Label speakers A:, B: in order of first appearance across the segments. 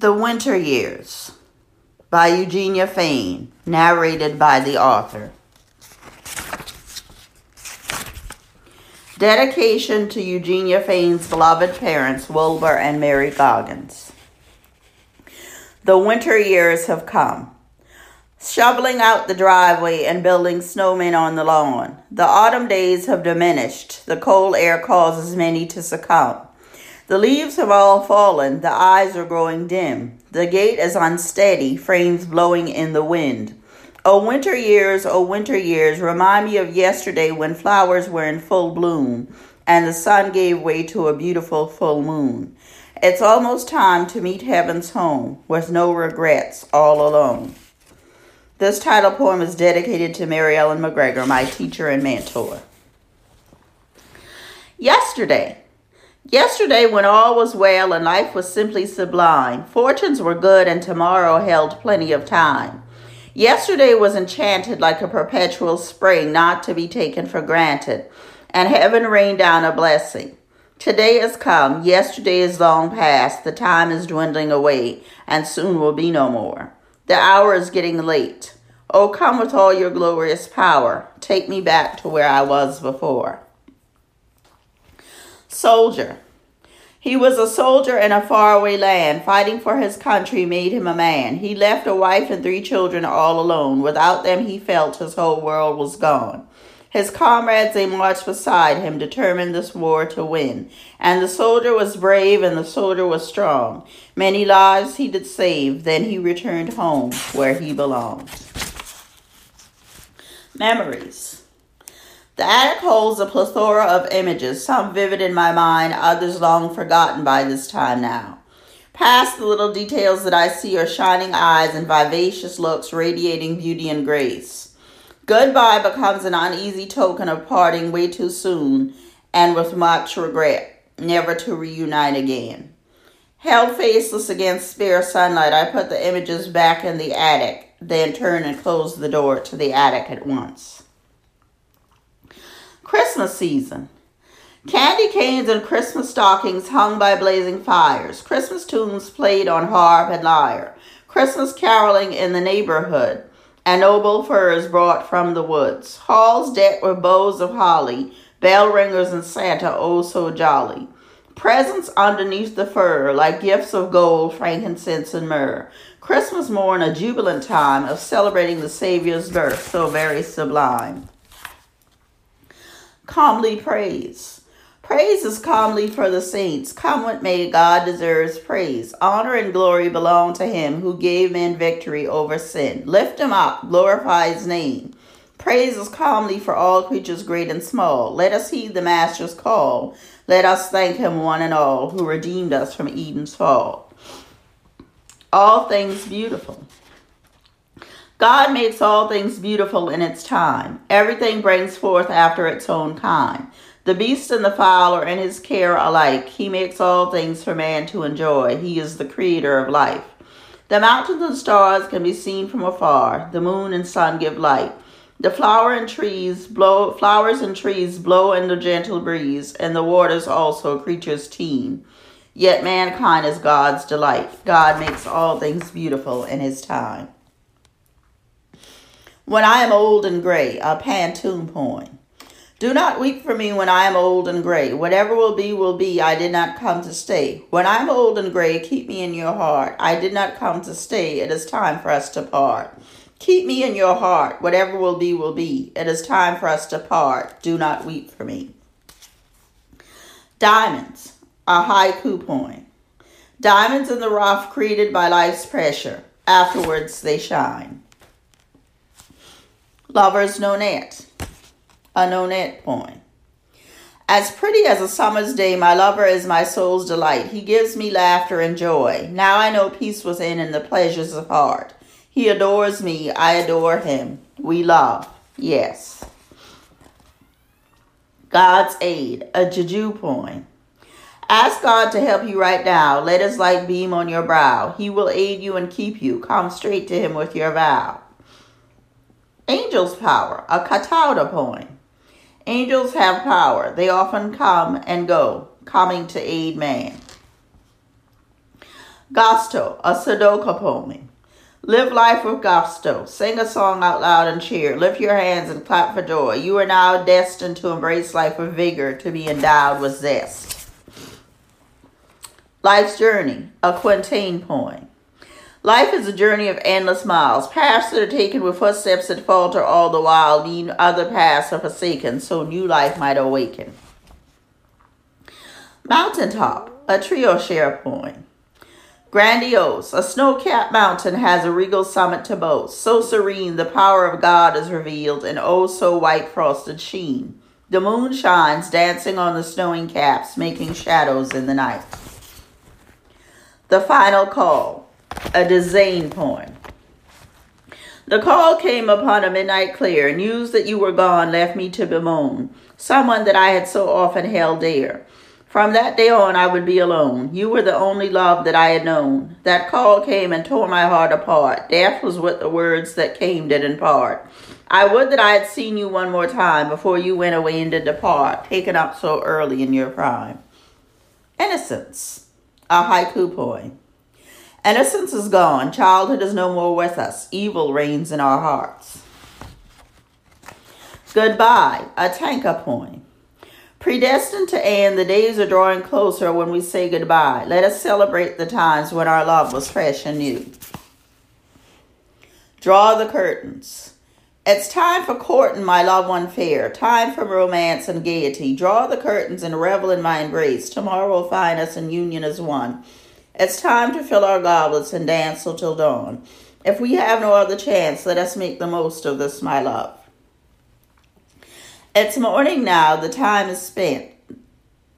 A: The Winter Years by Eugenia Fain, narrated by the author. Dedication to Eugenia Fain's beloved parents, Wilbur and Mary Goggins. The winter years have come. Shoveling out the driveway and building snowmen on the lawn. The autumn days have diminished. The cold air causes many to succumb. The leaves have all fallen, the eyes are growing dim. The gate is unsteady, frames blowing in the wind. Oh, winter years, oh, winter years, remind me of yesterday when flowers were in full bloom and the sun gave way to a beautiful full moon. It's almost time to meet heaven's home with no regrets, all alone. This title poem is dedicated to Mary Ellen McGregor, my teacher and mentor. Yesterday, Yesterday, when all was well and life was simply sublime, fortunes were good and tomorrow held plenty of time. Yesterday was enchanted like a perpetual spring not to be taken for granted, and heaven rained down a blessing. Today has come, yesterday is long past, the time is dwindling away, and soon will be no more. The hour is getting late. Oh, come with all your glorious power, take me back to where I was before. Soldier. He was a soldier in a faraway land. Fighting for his country made him a man. He left a wife and three children all alone. Without them, he felt his whole world was gone. His comrades, they marched beside him, determined this war to win. And the soldier was brave and the soldier was strong. Many lives he did save. Then he returned home where he belonged. Memories. The attic holds a plethora of images, some vivid in my mind, others long forgotten by this time now. Past the little details that I see are shining eyes and vivacious looks radiating beauty and grace. Goodbye becomes an uneasy token of parting way too soon and with much regret, never to reunite again. Held faceless against spare sunlight, I put the images back in the attic, then turned and closed the door to the attic at once. Christmas season. Candy canes and Christmas stockings hung by blazing fires. Christmas tunes played on harp and lyre. Christmas caroling in the neighborhood. And noble furs brought from the woods. Halls decked with bows of holly. Bell ringers and Santa oh so jolly. Presents underneath the fur, like gifts of gold, frankincense, and myrrh. Christmas morn, a jubilant time of celebrating the Savior's birth, so very sublime calmly praise. Praise is calmly for the saints. Come what may, God deserves praise. Honor and glory belong to him who gave men victory over sin. Lift him up, glorify his name. Praise is calmly for all creatures great and small. Let us heed the Master's call. Let us thank him one and all who redeemed us from Eden's fall. All things beautiful. God makes all things beautiful in its time. Everything brings forth after its own kind. The beast and the fowl are in his care alike. He makes all things for man to enjoy. He is the creator of life. The mountains and stars can be seen from afar. The moon and sun give light. The flower and trees blow flowers and trees blow in the gentle breeze, and the waters also creatures teem. Yet mankind is God's delight. God makes all things beautiful in his time. When I am old and gray, a Pantoum poem. Do not weep for me when I am old and gray. Whatever will be, will be. I did not come to stay. When I am old and gray, keep me in your heart. I did not come to stay. It is time for us to part. Keep me in your heart. Whatever will be, will be. It is time for us to part. Do not weep for me. Diamonds, a haiku poem. Diamonds in the rough created by life's pressure. Afterwards, they shine. Lover's Nonet, a nonet poem. As pretty as a summer's day, my lover is my soul's delight. He gives me laughter and joy. Now I know peace within and the pleasures of heart. He adores me, I adore him. We love, yes. God's Aid, a Juju poem. Ask God to help you right now. Let his light beam on your brow. He will aid you and keep you. Come straight to him with your vow. Angel's Power, a Katauta poem. Angels have power. They often come and go, coming to aid man. Gusto, a Sedoka poem. Live life with gusto. Sing a song out loud and cheer. Lift your hands and clap for joy. You are now destined to embrace life with vigor, to be endowed with zest. Life's Journey, a Quintain poem. Life is a journey of endless miles. Paths that are taken with footsteps that falter all the while, mean other paths are forsaken, so new life might awaken. Mountaintop, a trio share point. Grandiose, a snow capped mountain has a regal summit to boast. So serene, the power of God is revealed in oh so white frosted sheen. The moon shines, dancing on the snowing caps, making shadows in the night. The final call, a Dizain poem. The call came upon a midnight clear. News that you were gone left me to bemoan someone that I had so often held dear. From that day on, I would be alone. You were the only love that I had known. That call came and tore my heart apart. Death was what the words that came did impart. I would that I had seen you one more time before you went away and did depart, taken up so early in your prime. Innocence, a haiku poem. Innocence is gone. Childhood is no more with us. Evil reigns in our hearts. Goodbye, a tanka poem. Predestined to end, the days are drawing closer when we say goodbye. Let us celebrate the times when our love was fresh and new. Draw the curtains. It's time for courting, my loved one fair. Time for romance and gaiety. Draw the curtains and revel in my embrace. Tomorrow will find us in union as one. It's time to fill our goblets and dance till dawn. If we have no other chance, let us make the most of this, my love. It's morning now, the time is spent.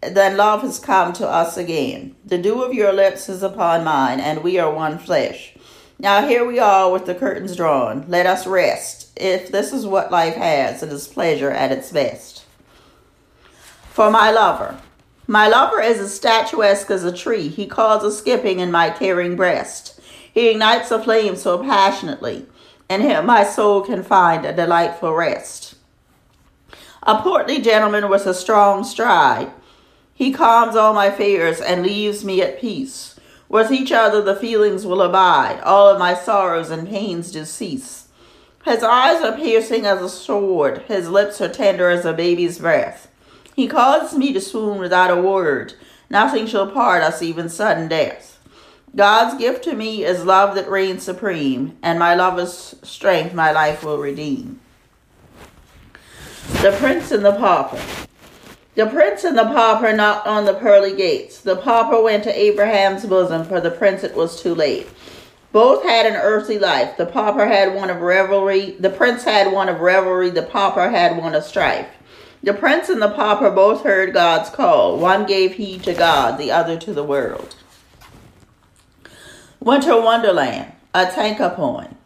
A: Then love has come to us again. The dew of your lips is upon mine, and we are one flesh. Now here we are with the curtains drawn. Let us rest. If this is what life has, it is pleasure at its best. For my lover. My lover is as statuesque as a tree. He calls a skipping in my caring breast. He ignites a flame so passionately. In him my soul can find a delightful rest. A portly gentleman with a strong stride. He calms all my fears and leaves me at peace. With each other the feelings will abide, all of my sorrows and pains do cease. His eyes are piercing as a sword, his lips are tender as a baby's breath. He caused me to swoon without a word, nothing shall part us, even sudden death. God's gift to me is love that reigns supreme, and my lover's strength my life will redeem. The Prince and the Pauper. The prince and the pauper knocked on the pearly gates. The pauper went to Abraham's bosom, for the prince it was too late. Both had an earthly life. The pauper had one of revelry. The prince had one of revelry. The pauper had one of strife. The prince and the pauper both heard God's call. One gave heed to God, the other to the world. Winter Wonderland, a tanka poem.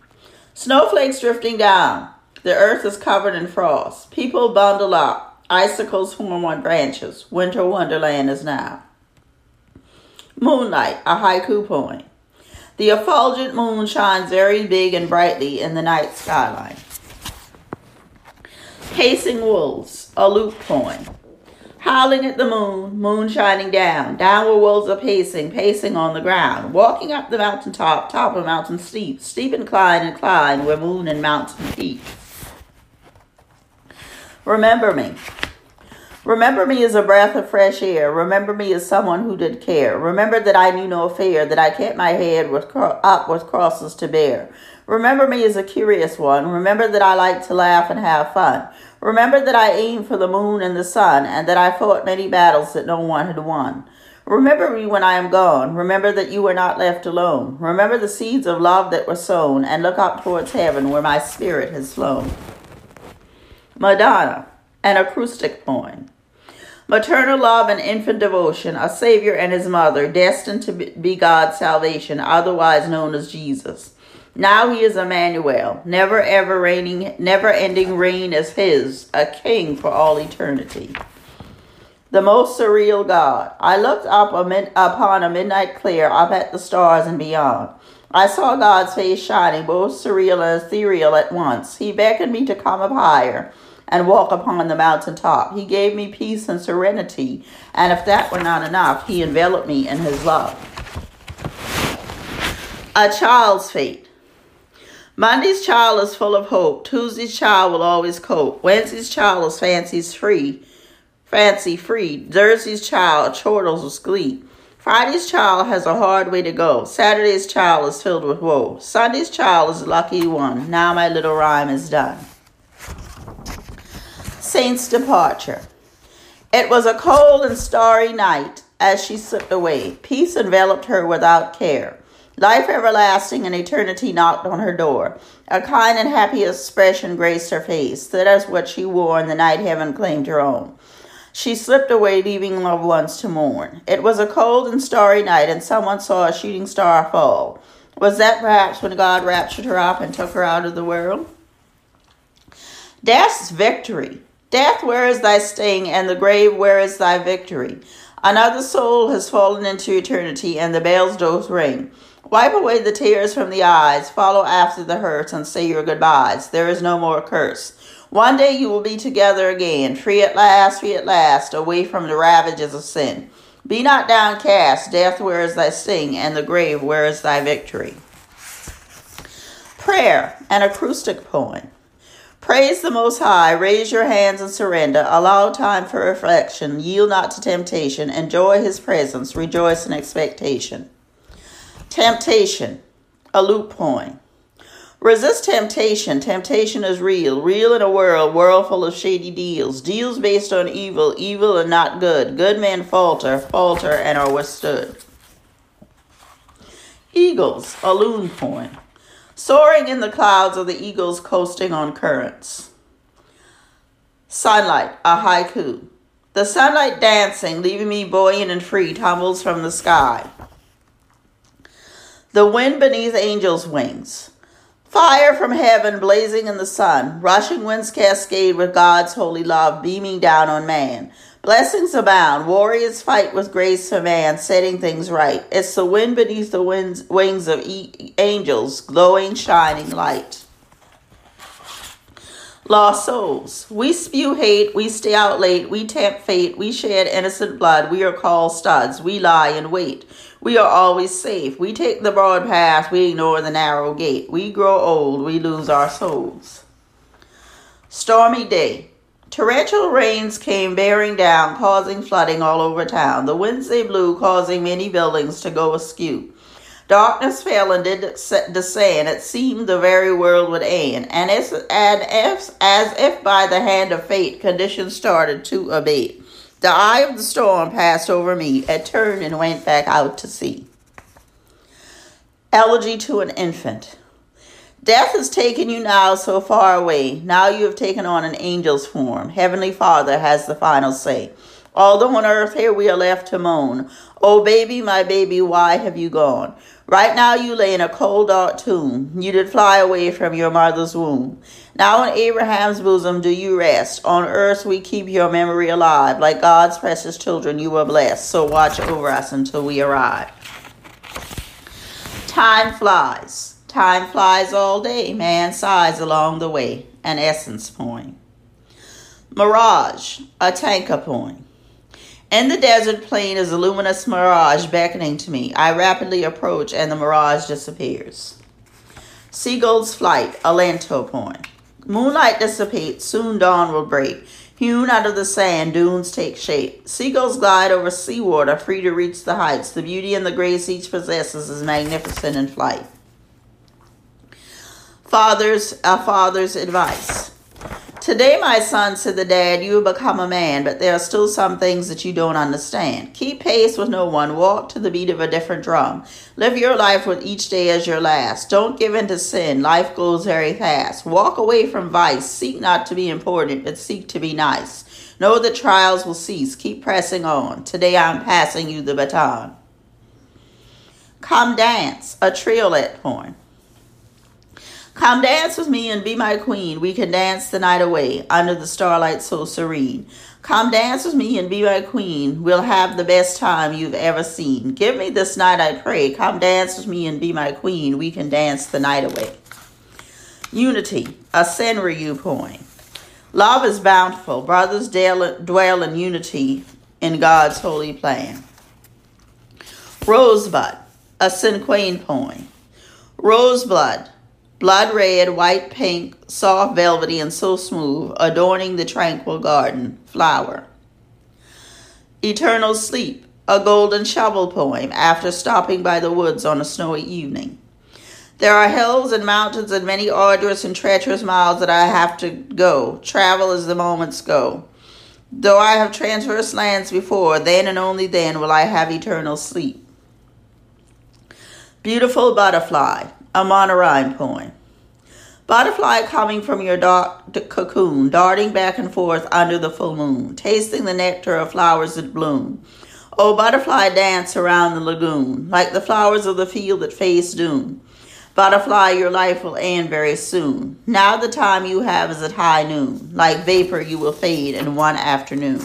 A: Snowflakes drifting down. The earth is covered in frost. People bundle up. Icicles form on branches. Winter wonderland is now. Moonlight, a haiku poem. The effulgent moon shines very big and brightly in the night skyline. Pacing wolves, a lute poem. Howling at the moon, moon shining down. Downward wolves are pacing, pacing on the ground. Walking up the mountain top, top of mountain steep, steep incline and climb where moon and mountain peak. Remember me. Remember me as a breath of fresh air. Remember me as someone who did care. Remember that I knew no fear, that I kept my head with up with crosses to bear. Remember me as a curious one. Remember that I like to laugh and have fun. Remember that I aimed for the moon and the sun, and that I fought many battles that no one had won. Remember me when I am gone. Remember that you were not left alone. Remember the seeds of love that were sown, and look up towards heaven where my spirit has flown. Madonna, an acrostic poem. Maternal love and infant devotion, a Savior and his mother, destined to be God's salvation, otherwise known as Jesus. Now he is Emmanuel, never ever reigning, never ending reign is his, a king for all eternity. The most surreal God. I looked up upon a midnight clear, up at the stars and beyond. I saw God's face shining, both surreal and ethereal at once. He beckoned me to come up higher and walk upon the mountain top. He gave me peace and serenity, and if that were not enough, he enveloped me in his love. A child's fate. Monday's child is full of hope. Tuesday's child will always cope. Wednesday's child is fancies free, fancy free. Thursday's child chortles with glee. Friday's child has a hard way to go. Saturday's child is filled with woe. Sunday's child is lucky one. Now my little rhyme is done. Saint's departure. It was a cold and starry night as she slipped away. Peace enveloped her without care. Life everlasting and eternity knocked on her door. A kind and happy expression graced her face. That is what she wore in the night heaven claimed her own. She slipped away, leaving loved ones to mourn. It was a cold and starry night, and someone saw a shooting star fall. Was that perhaps when God raptured her up and took her out of the world? Death's victory. Death, where is thy sting? And the grave, where is thy victory? Another soul has fallen into eternity, and the bells do ring. Wipe away the tears from the eyes, follow after the hurts, and say your goodbyes. There is no more curse. One day you will be together again, free at last, free at last, away from the ravages of sin. Be not downcast, death, where is thy sting, and the grave, where is thy victory? Prayer, an acrostic poem. Praise the Most High, raise your hands and surrender, allow time for reflection, yield not to temptation, enjoy His presence, rejoice in expectation. Temptation, a loop point. Resist temptation. Temptation is real. Real in a world, world full of shady deals. Deals based on evil, evil and not good. Good men falter, falter and are withstood. Eagles, a Lune point. Soaring in the clouds are the eagles coasting on currents. Sunlight, a haiku. The sunlight dancing, leaving me buoyant and free, tumbles from the sky. The wind beneath angels' wings. Fire from heaven blazing in the sun, rushing winds cascade with God's holy love beaming down on man. Blessings abound, warriors fight with grace for man, setting things right. It's the wind beneath the winds, wings of e- angels, glowing, shining light. Lost souls. We spew hate, we stay out late, we tempt fate, we shed innocent blood, we are called studs, we lie in wait. We are always safe. We take the broad path, we ignore the narrow gate. We grow old, we lose our souls. Stormy day. Torrential rains came bearing down, causing flooding all over town. The winds they blew, causing many buildings to go askew. Darkness fell and did descend. It seemed the very world would end. And as, and if, as if by the hand of fate, conditions started to abate. The eye of the storm passed over me. It turned and went back out to sea. Elegy to an infant. Death has taken you now so far away. Now you have taken on an angel's form. Heavenly Father has the final say. Although on earth here we are left to moan. Oh, baby, my baby, why have you gone? Right now you lay in a cold dark tomb. You did fly away from your mother's womb. Now in Abraham's bosom do you rest. On earth we keep your memory alive. Like God's precious children you were blessed. So watch over us until we arrive. Time flies. Time flies all day. Man sighs along the way. An essence point. Mirage. A tanka point. In the desert plain is a luminous mirage beckoning to me. I rapidly approach and the mirage disappears. Seagull's flight, a Lento point. Moonlight dissipates, soon dawn will break. Hewn out of the sand, dunes take shape. Seagulls glide over seawater, free to reach the heights. The beauty and the grace each possesses is magnificent in flight. Father's, a father's advice. Today, my son, said the dad, you have become a man, but there are still some things that you don't understand. Keep pace with no one. Walk to the beat of a different drum. Live your life with each day as your last. Don't give in to sin. Life goes very fast. Walk away from vice. Seek not to be important, but seek to be nice. Know that trials will cease. Keep pressing on. Today, I'm passing you the baton. Come dance, a triolet horn. Come dance with me and be my queen. We can dance the night away under the starlight so serene. Come dance with me and be my queen. We'll have the best time you've ever seen. Give me this night, I pray. Come dance with me and be my queen. We can dance the night away. Unity, a Senryu poem. Love is bountiful. Brothers dwell in unity in God's holy plan. Rosebud, a Cinquain poem. Rosebud, blood red, white, pink, soft, velvety, and so smooth, adorning the tranquil garden. Flower. Eternal Sleep, a golden shovel poem after stopping by the woods on a snowy evening. There are hills and mountains and many arduous and treacherous miles that I have to go, travel as the moments go. Though I have traversed lands before, then and only then will I have eternal sleep. Beautiful Butterfly, a monoline poem. Butterfly coming from your dark cocoon, darting back and forth under the full moon, tasting the nectar of flowers that bloom. Oh, butterfly, dance around the lagoon, like the flowers of the field that face doom. Butterfly, your life will end very soon. Now the time you have is at high noon. Like vapor, you will fade in one afternoon.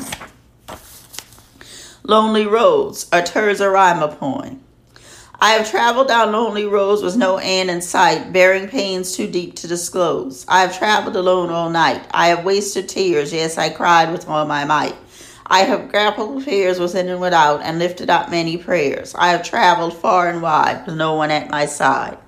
A: Lonely Roads, a Terza Rima poem. I have traveled down lonely roads with no end in sight, bearing pains too deep to disclose. I have traveled alone all night. I have wasted tears, yes, I cried with all my might. I have grappled with fears within and without, and lifted up many prayers. I have traveled far and wide with no one at my side.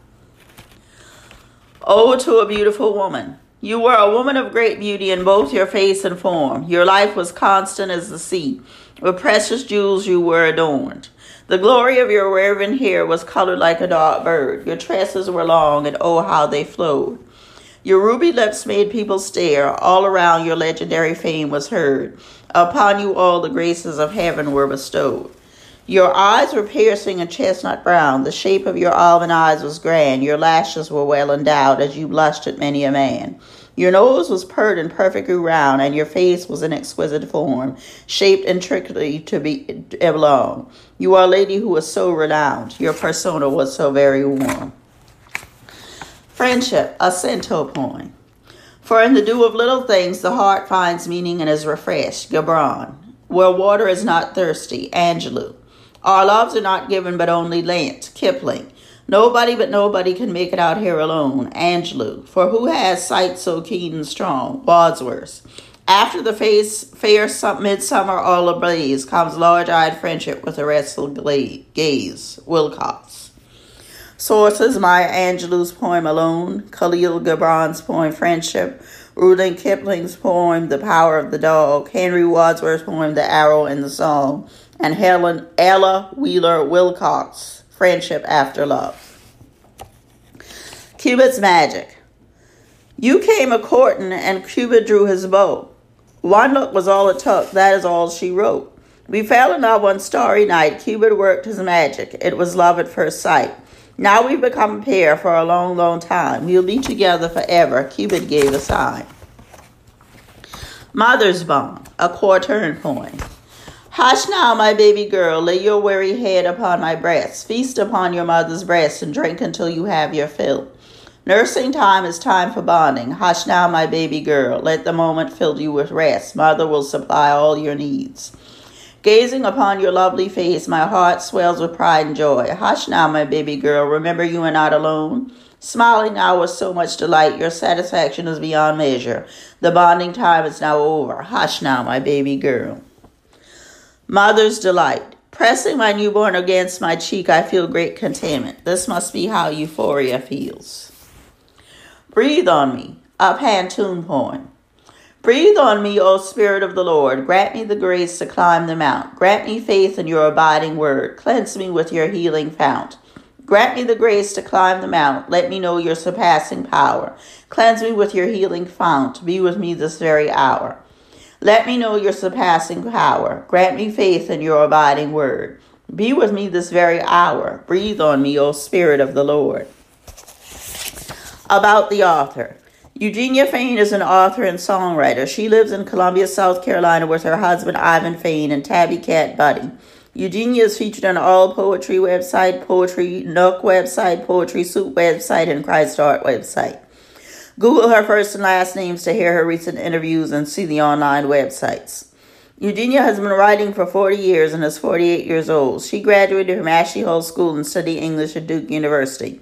A: Oh, to a beautiful woman. You were a woman of great beauty in both your face and form. Your life was constant as the sea. With precious jewels you were adorned. The glory of your raven hair was colored like a dark bird. Your tresses were long, and oh, how they flowed. Your ruby lips made people stare. All around your legendary fame was heard. Upon you all the graces of heaven were bestowed. Your eyes were piercing and chestnut brown. The shape of your almond eyes was grand. Your lashes were well endowed as you blushed at many a man. Your nose was pert and perfectly round, and your face was an exquisite form, shaped intricately to be belong. You are a lady who was so renowned. Your persona was so very warm. Friendship, a cento point. For in the dew of little things the heart finds meaning and is refreshed. Gibran. Where water is not thirsty. Angelou. Our loves are not given but only lent. Kipling. Nobody but nobody can make it out here alone. Angelou. For who has sight so keen and strong? Wordsworth. After the face, fair midsummer all ablaze comes large-eyed friendship with a restful gaze. Wilcox. Sources Maya Angelou's poem Alone, Khalil Gibran's poem Friendship, Rudyard Kipling's poem The Power of the Dog, Henry Wadsworth's poem The Arrow and the Song, and Helen Ella Wheeler Wilcox, Friendship After Love. Cupid's Magic. You came a courting, and Cupid drew his bow. One look was all it took, that is all she wrote. We fell in love one starry night. Cupid worked his magic. It was love at first sight. Now we've become a pair for a long, long time. We'll be together forever. Cupid gave a sign. Mother's Bone, a quatrain poem. Hush now, my baby girl, lay your weary head upon my breast. Feast upon your mother's breast and drink until you have your fill. Nursing time is time for bonding. Hush now, my baby girl, let the moment fill you with rest. Mother will supply all your needs. Gazing upon your lovely face, my heart swells with pride and joy. Hush now, my baby girl, remember you are not alone. Smiling now with so much delight, your satisfaction is beyond measure. The bonding time is now over. Hush now, my baby girl. Mother's delight. Pressing my newborn against my cheek, I feel great contentment. This must be how euphoria feels. Breathe on me, a pantoum poem. Breathe on me, O Spirit of the Lord. Grant me the grace to climb the mount. Grant me faith in your abiding word. Cleanse me with your healing fount. Grant me the grace to climb the mount. Let me know your surpassing power. Cleanse me with your healing fount. Be with me this very hour. Let me know your surpassing power. Grant me faith in your abiding word. Be with me this very hour. Breathe on me, O Spirit of the Lord. About the author. Eugenia Fain is an author and songwriter. She lives in Columbia, South Carolina with her husband Ivan Fain and tabby cat Buddy. Eugenia is featured on All Poetry website, Poetry Nook website, Poetry Soup website, and Christ Art website. Google her first and last names to hear her recent interviews and see the online websites. Eugenia has been writing for 40 years and is 48 years old. She graduated from Ashley Hall School and studied English at Duke University.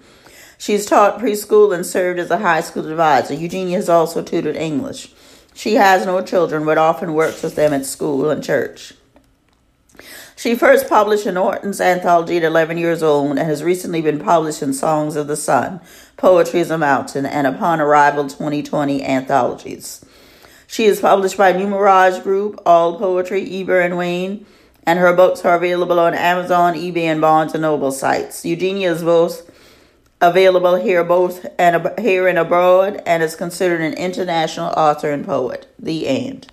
A: She's taught preschool and served as a high school advisor. Eugenia has also tutored English. She has no children but often works with them at school and church. She first published in Orton's anthology at 11 years old and has recently been published in Songs of the Sun, Poetry is a Mountain, and Upon Arrival 2020 anthologies. She is published by New Mirage Group, All Poetry, Eber and Wein, and her books are available on Amazon, eBay, and Barnes & Noble sites. Eugenia is both available here both and here and abroad and is considered an international author and poet. The end.